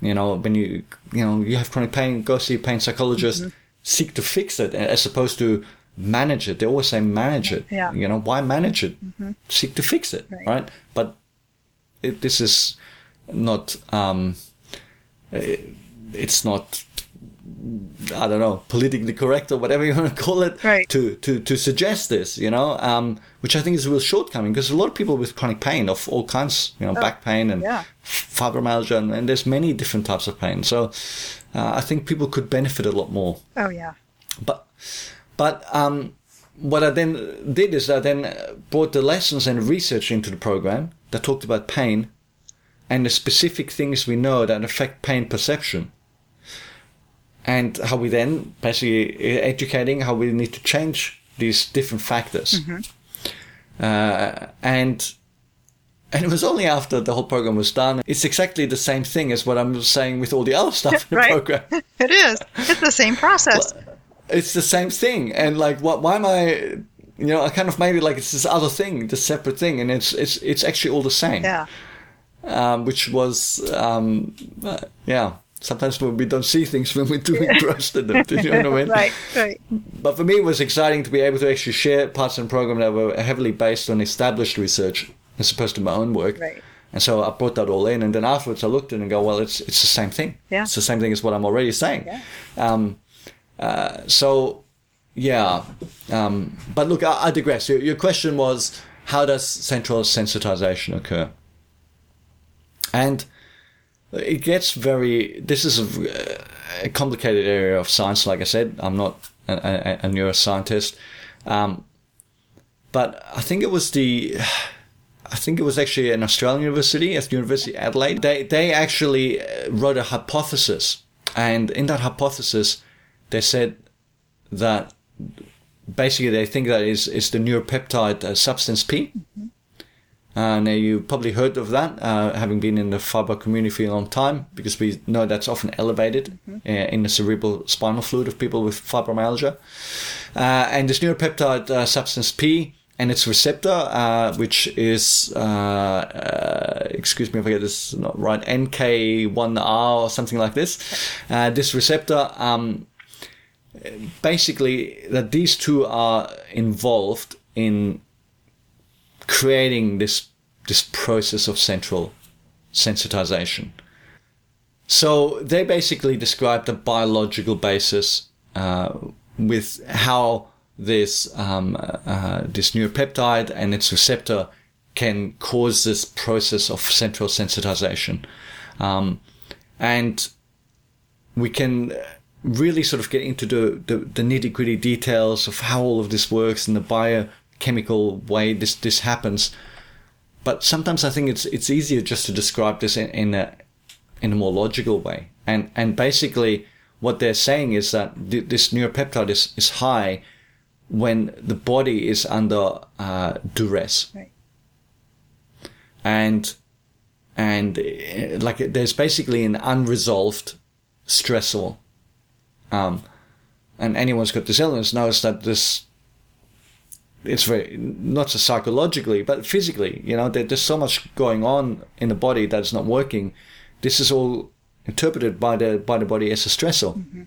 You know, when you you know you have chronic pain, go see a pain psychologist, Mm-hmm. seek to fix it as opposed to manage it. They always say manage it. Yeah. You know, why manage it? Seek to fix it, Right. right? But it, this is not. Um, it, it's not I don't know, politically correct or whatever you want to call it, Right. to, to, to suggest this, you know, um, which I think is a real shortcoming because a lot of people with chronic pain of all kinds, you know, back pain and Oh, yeah. fibromyalgia, and, and there's many different types of pain. So uh, I think people could benefit a lot more. Oh yeah. But but um, what I then did is I then brought the lessons and research into the program that talked about pain and the specific things we know that affect pain perception. and how we then basically educating how we need to change these different factors. Uh, and and it was only after the whole program was done. It's exactly the same thing as what I'm saying with all the other stuff in the Right. program. It is. It's the same process. It's the same thing, and like, what? Why am I? You know, I kind of made it like it's this other thing, this separate thing, and it's it's it's actually all the same. Yeah. Um, which was, um, uh, yeah. Sometimes we don't see things when we're doing engrossed in them, do you know what I mean? Right. Right. But for me, it was exciting to be able to actually share parts of the program that were heavily based on established research as opposed to my own work. Right. And so I brought that all in, and then afterwards I looked at it and go, well, it's it's the same thing. Yeah. It's the same thing as what I'm already saying. Yeah. Um, uh, so, yeah. Um, but look, I, I digress. Your, your question was, how does central sensitization occur? And it gets very. This is a, a complicated area of science. Like I said, I'm not a, a, a neuroscientist, um, but I think it was the. I think it was actually an Australian university, at University of Adelaide. They they actually uh, wrote a hypothesis, and in that hypothesis, they said that basically they think that is is the neuropeptide uh, substance P. Uh, now you probably heard of that, uh, having been in the fibro community for a long time, because we know that's often elevated uh, in the cerebral spinal fluid of people with fibromyalgia. Uh, and this neuropeptide uh, substance P and its receptor, uh, which is, uh, uh, excuse me if I get this not right, NK1R or something like this. Uh, this receptor, um, basically, that these two are involved in creating this this process of central sensitization. So they basically describe the biological basis uh, with how this um, uh, this neuropeptide and its receptor can cause this process of central sensitization, um, and we can really sort of get into the, the, the nitty gritty details of how all of this works and the biochemical way this this happens. But sometimes I think it's it's easier just to describe this in, in a in a more logical way. And and basically what they're saying is that th- this neuropeptide is, is high when the body is under uh, duress. Right. And and uh, like there's basically an unresolved stressor. Um, and anyone's got this illness knows that this it's very not just psychologically but physically you know there, there's so much going on in the body that's not working this is all interpreted by the by the body as a stressor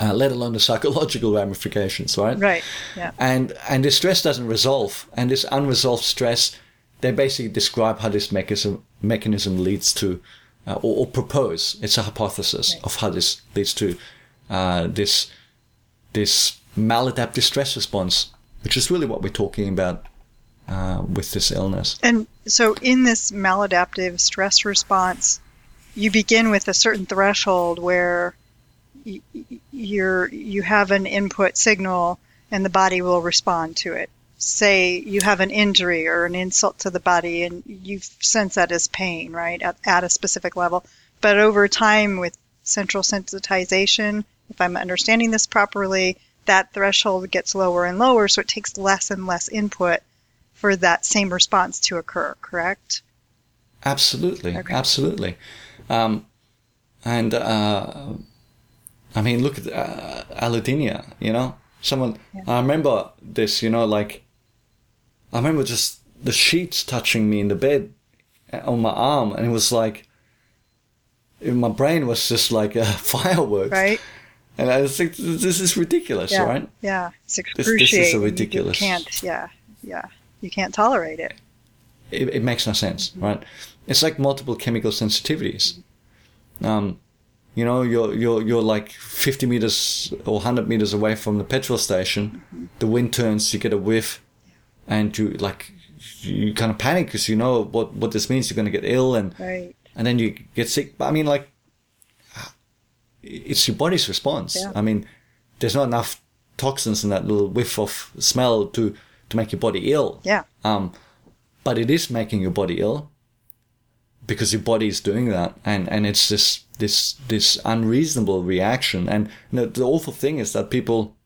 uh, let alone the psychological ramifications right Right. Yeah. and and this stress doesn't resolve and this unresolved stress they basically describe how this mechanism mechanism leads to uh, or, or propose it's a hypothesis of how this leads to uh, this this maladaptive stress response which is really what we're talking about uh, with this illness And so, in this maladaptive stress response, you begin with a certain threshold where y- you're you have an input signal, and the body will respond to it. Say you have an injury or an insult to the body, and you sense that as pain, right, at, at a specific level. But over time, with central sensitization, if I'm understanding this properly, that threshold gets lower and lower, so it takes less and less input for that same response to occur, correct? Absolutely, Okay. absolutely. Um, and uh, I mean, look at uh, allodynia. You know, someone. I remember this. You know, like I remember just the sheets touching me in the bed uh, on my arm, and it was like in my brain was just like a fireworks. Right? And I was like, this is ridiculous, Yeah. right? Yeah. It's is a excruciating. You- ridiculous- You can't, yeah, yeah. You can't tolerate it. it, it makes no sense, right? It's like multiple chemical sensitivities. Um, you know, you're you're you're like 50 meters or 100 meters away from the petrol station. The wind turns, you get a whiff, and you like you kind of panic because you know what what this means. You're going to get ill, and Right. and then you get sick. But I mean, like, it's your body's response. Yeah. I mean, there's not enough toxins in that little whiff of smell to to make your body ill. Yeah. Um, but it is making your body ill because your body is doing that, and and it's this this this unreasonable reaction. And you know, the awful thing is that people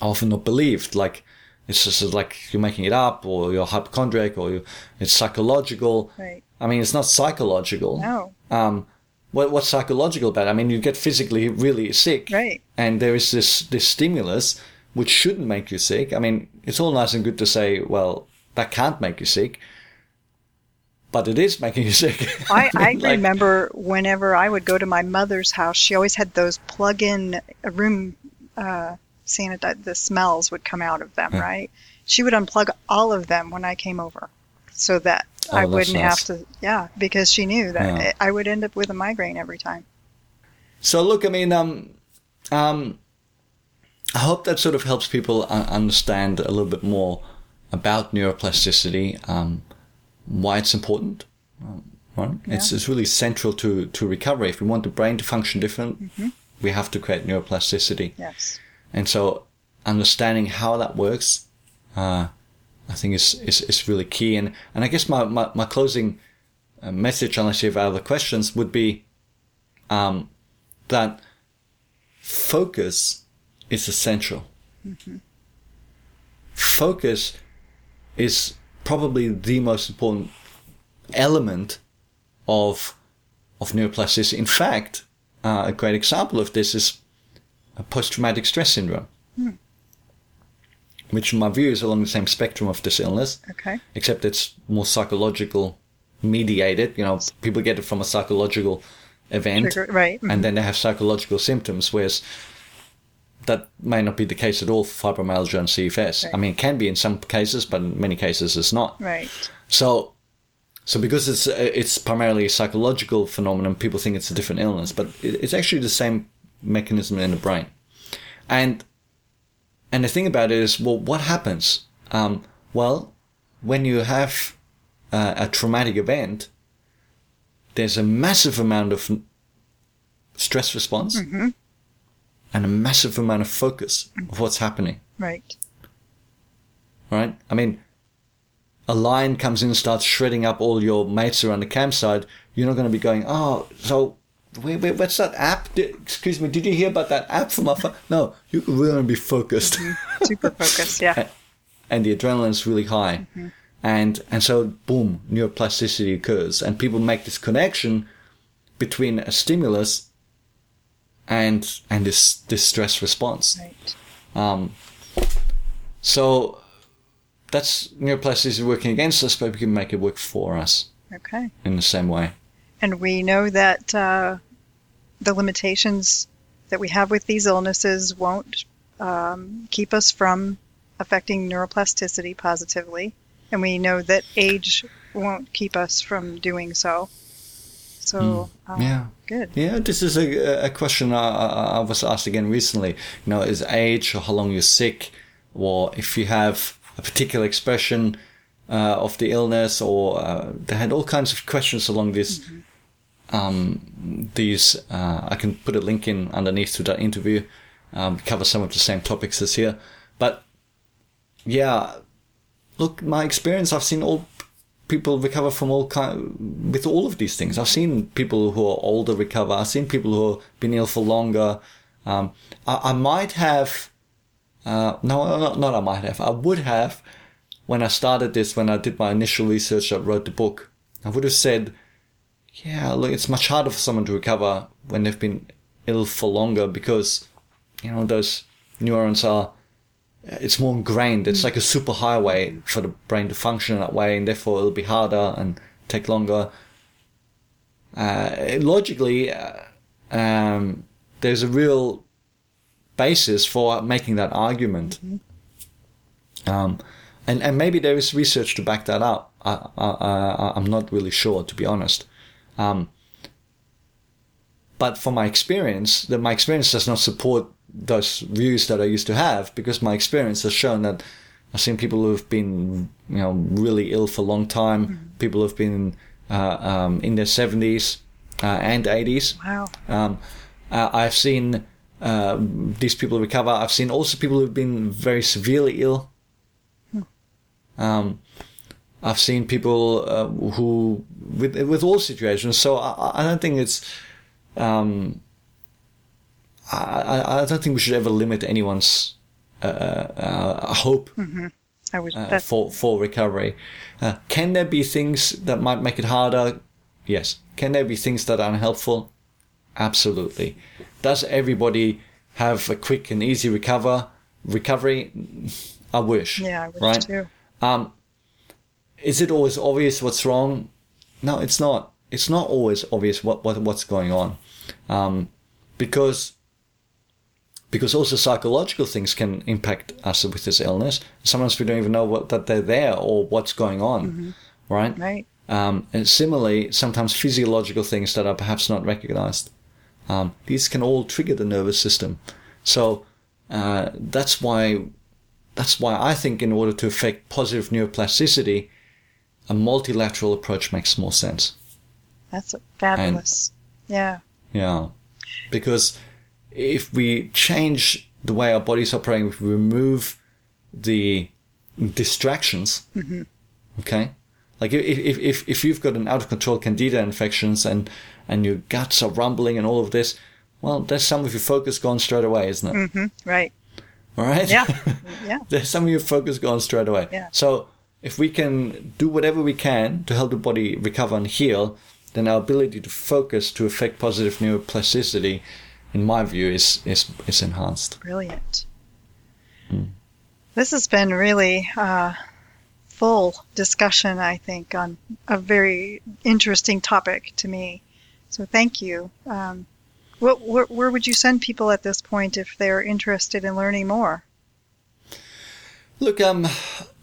are often not believed. Like it's just like you're making it up, or you're hypochondriac, or you it's psychological. Right. I mean, it's not psychological. No. Um, what, what's psychological about it? I mean, you get physically really sick, Right. and there is this this stimulus which shouldn't make you sick. I mean, it's all nice and good to say, well, that can't make you sick, but it is making you sick. I, I like- remember whenever I would go to my mother's house, she always had those plug-in uh, room uh, sanitize. The smells would come out of them, right? She would unplug all of them when I came over, so that Oh, I wouldn't nice. have to. Yeah, because she knew that Yeah. I would end up with a migraine every time. So look, I mean, um, um, I hope that sort of helps people understand a little bit more about neuroplasticity, um, why it's important. Um, right? It's it's really central to to recovery. If we want the brain to function different, we have to create neuroplasticity. Yes. And so understanding how that works, uh, I think is, is, is really key. And, and I guess my, my, my closing uh, message, unless you have other questions, would be um, that focus is essential. Focus is probably the most important element of of neuroplasticity. In fact, uh, a great example of this is a post-traumatic stress syndrome, which in my view is along the same spectrum of this illness, Okay. except it's more psychological mediated. You know, people get it from a psychological event, Trigger, right. mhm. and then they have psychological symptoms, whereas that may not be the case at all for fibromyalgia and CFS. I mean, it can be in some cases, but in many cases it's not. Right. So, so because it's uh, it's primarily a psychological phenomenon, people think it's a different illness, but it's actually the same mechanism in the brain. And and the thing about it is, well, what happens? Um, well, when you have uh, a traumatic event, there's a massive amount of stress response and a massive amount of focus of what's happening Right. right? I mean, a lion comes in and starts shredding up all your mates around the campsite. You're not going to be going, oh, so wait, wait, what's that app? Did, excuse me, did you hear about that app from my phone? No, you're really going to be focused, Super focused. Yeah. and the adrenaline's really high, and and so boom, neuroplasticity occurs, and people make this connection between a stimulus and and this this stress response. Right. Um, so that's neuroplasticity working against us, but we can make it work for us Okay. in the same way. And we know that uh, the limitations that we have with these illnesses won't um, keep us from affecting neuroplasticity positively. And we know that age won't keep us from doing so. So, uh, Yeah. good. Yeah, this is a, a question I, I was asked again recently. You know, is age or how long you're sick, or if you have a particular expression uh, of the illness, or uh, they had all kinds of questions along this. Um, these uh, I can put a link in underneath to that interview. Um, cover some of the same topics as here, but yeah, look, my experience. I've seen all people recover from all kind with all of these things. I've seen people who are older recover. I've seen people who have been ill for longer. Um, I, I might have, uh, no, not, not I might have. I would have when I started this. When I did my initial research, I wrote the book. I would have said, yeah, look, it's much harder for someone to recover when they've been ill for longer because, you know, those neurons are it's more ingrained. It's like a super highway for the brain to function that way, and therefore it'll be harder and take longer. Uh, logically, uh, um, there's a real basis for making that argument, um, and and maybe there is research to back that up. I, I, I, I'm not really sure, to be honest. Um, but from my experience, that my experience does not support those views that I used to have because my experience has shown that I've seen people who have been, you know, really ill for a long time, people who have been uh, um, in their 70s uh, and 80s. Wow. Um, uh, I've seen uh, these people recover. I've seen also people who've been very severely ill. Um, I've seen people uh, who, with with all situations. So I, I don't think it's um, I, I, I don't think we should ever limit anyone's uh, uh, hope I was uh, for for recovery. Uh, can there be things that might make it harder? Yes. Can there be things that are unhelpful? Absolutely. Does everybody have a quick and easy recover recovery? I wish. yeah, I wish right. too. Um, is it always obvious what's wrong? No, it's not. It's not always obvious what, what what's going on, um, because because also psychological things can impact us with this illness. Sometimes we don't even know what that they're there or what's going on, right? Right. Um, and similarly, sometimes physiological things that are perhaps not recognized. Um, these can all trigger the nervous system. So uh, that's why that's why I think in order to affect positive neuroplasticity, a multilateral approach makes more sense. That's fabulous. yeah. Yeah, because if we change the way our bodies operate, if we remove the distractions, okay, like if, if if if you've got an out of control candida infections and and your guts are rumbling and all of this, well, there's some of your focus gone straight away, isn't it? Mm-hmm. Right. All right. Yeah. Yeah. there's some of your focus gone straight away. Yeah. So if we can do whatever we can to help the body recover and heal, then our ability to focus to affect positive neuroplasticity, in my view, is is is enhanced. Brilliant. This has been really uh, full discussion, I think, on a very interesting topic to me. So thank you. Um, what, where, where would you send people at this point if they're interested in learning more? Look, um,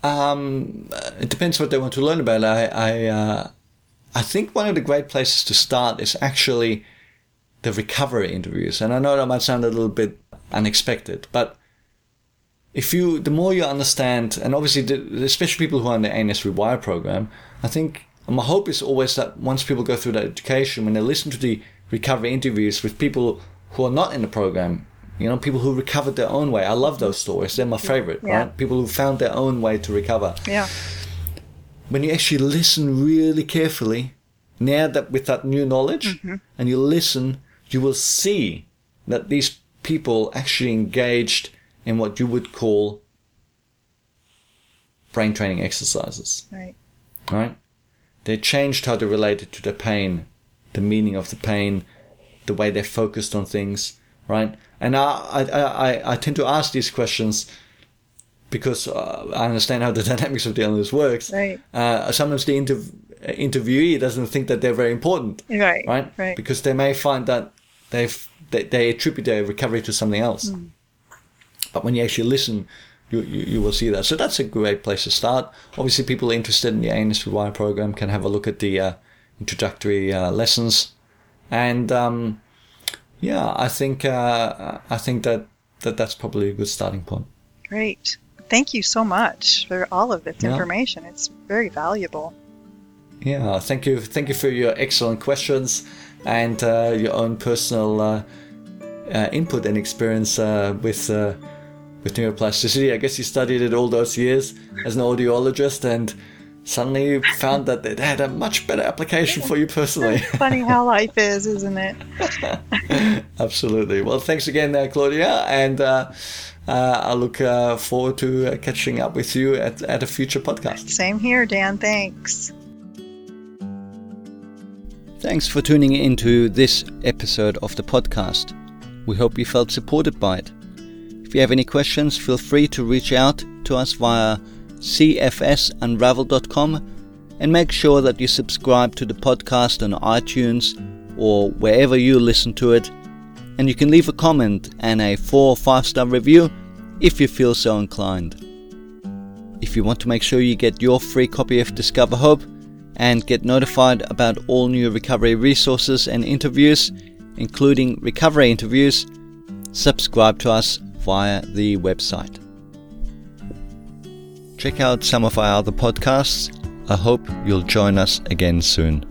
um, it depends what they want to learn about. I, I, uh, I think one of the great places to start is actually the recovery interviews. And I know that might sound a little bit unexpected, but if you, the more you understand, and obviously, the, especially people who are in the ANS Rewire program, I think my hope is always that once people go through that education, when they listen to the recovery interviews with people who are not in the program, you know, people who recovered their own way. I love those stories. They're my favorite, Yeah. right? People who found their own way to recover Yeah. when you actually listen really carefully, now that with that new knowledge, mm-hmm. and you listen, you will see that these people actually engaged in what you would call brain training exercises, Right. right? They changed how they related to the pain, the meaning of the pain, the way they focused on things, right? And I, I, I, I tend to ask these questions because uh, I understand how the dynamics of the illness works. Right. Uh, sometimes the inter- interviewee doesn't think that they're very important, Right. right? Right. Because they may find that they've they, they attribute their recovery to something else. Hmm. But when you actually listen, you, you, you will see that. So that's a great place to start. Obviously, people interested in the ANS Rewire program can have a look at the uh, introductory uh, lessons, and um, yeah, I think uh, I think that, that that's probably a good starting point. Great. Thank you so much for all of this Yeah. information. It's very valuable. Yeah, thank you, thank you for your excellent questions and uh, your own personal uh, uh, input and experience uh, with uh, with neuroplasticity. I guess you studied it all those years as an audiologist, and suddenly you found that it had a much better application for you personally. Funny how life is, isn't it? Absolutely. Well, thanks again, uh, Claudia, and uh, uh, I look uh, forward to uh, catching up with you at, at a future podcast. Same here, Dan. Thanks. Thanks for tuning into this episode of the podcast. We hope you felt supported by it. If you have any questions, feel free to reach out to us via cfsunravel.com and make sure that you subscribe to the podcast on iTunes or wherever you listen to it. And you can leave a comment and a 4 or 5 star review if you feel so inclined. If you want to make sure you get your free copy of Discover Hope and get notified about all new recovery resources and interviews, including recovery interviews, subscribe to us via the website. Check out some of our other podcasts. I hope you'll join us again soon.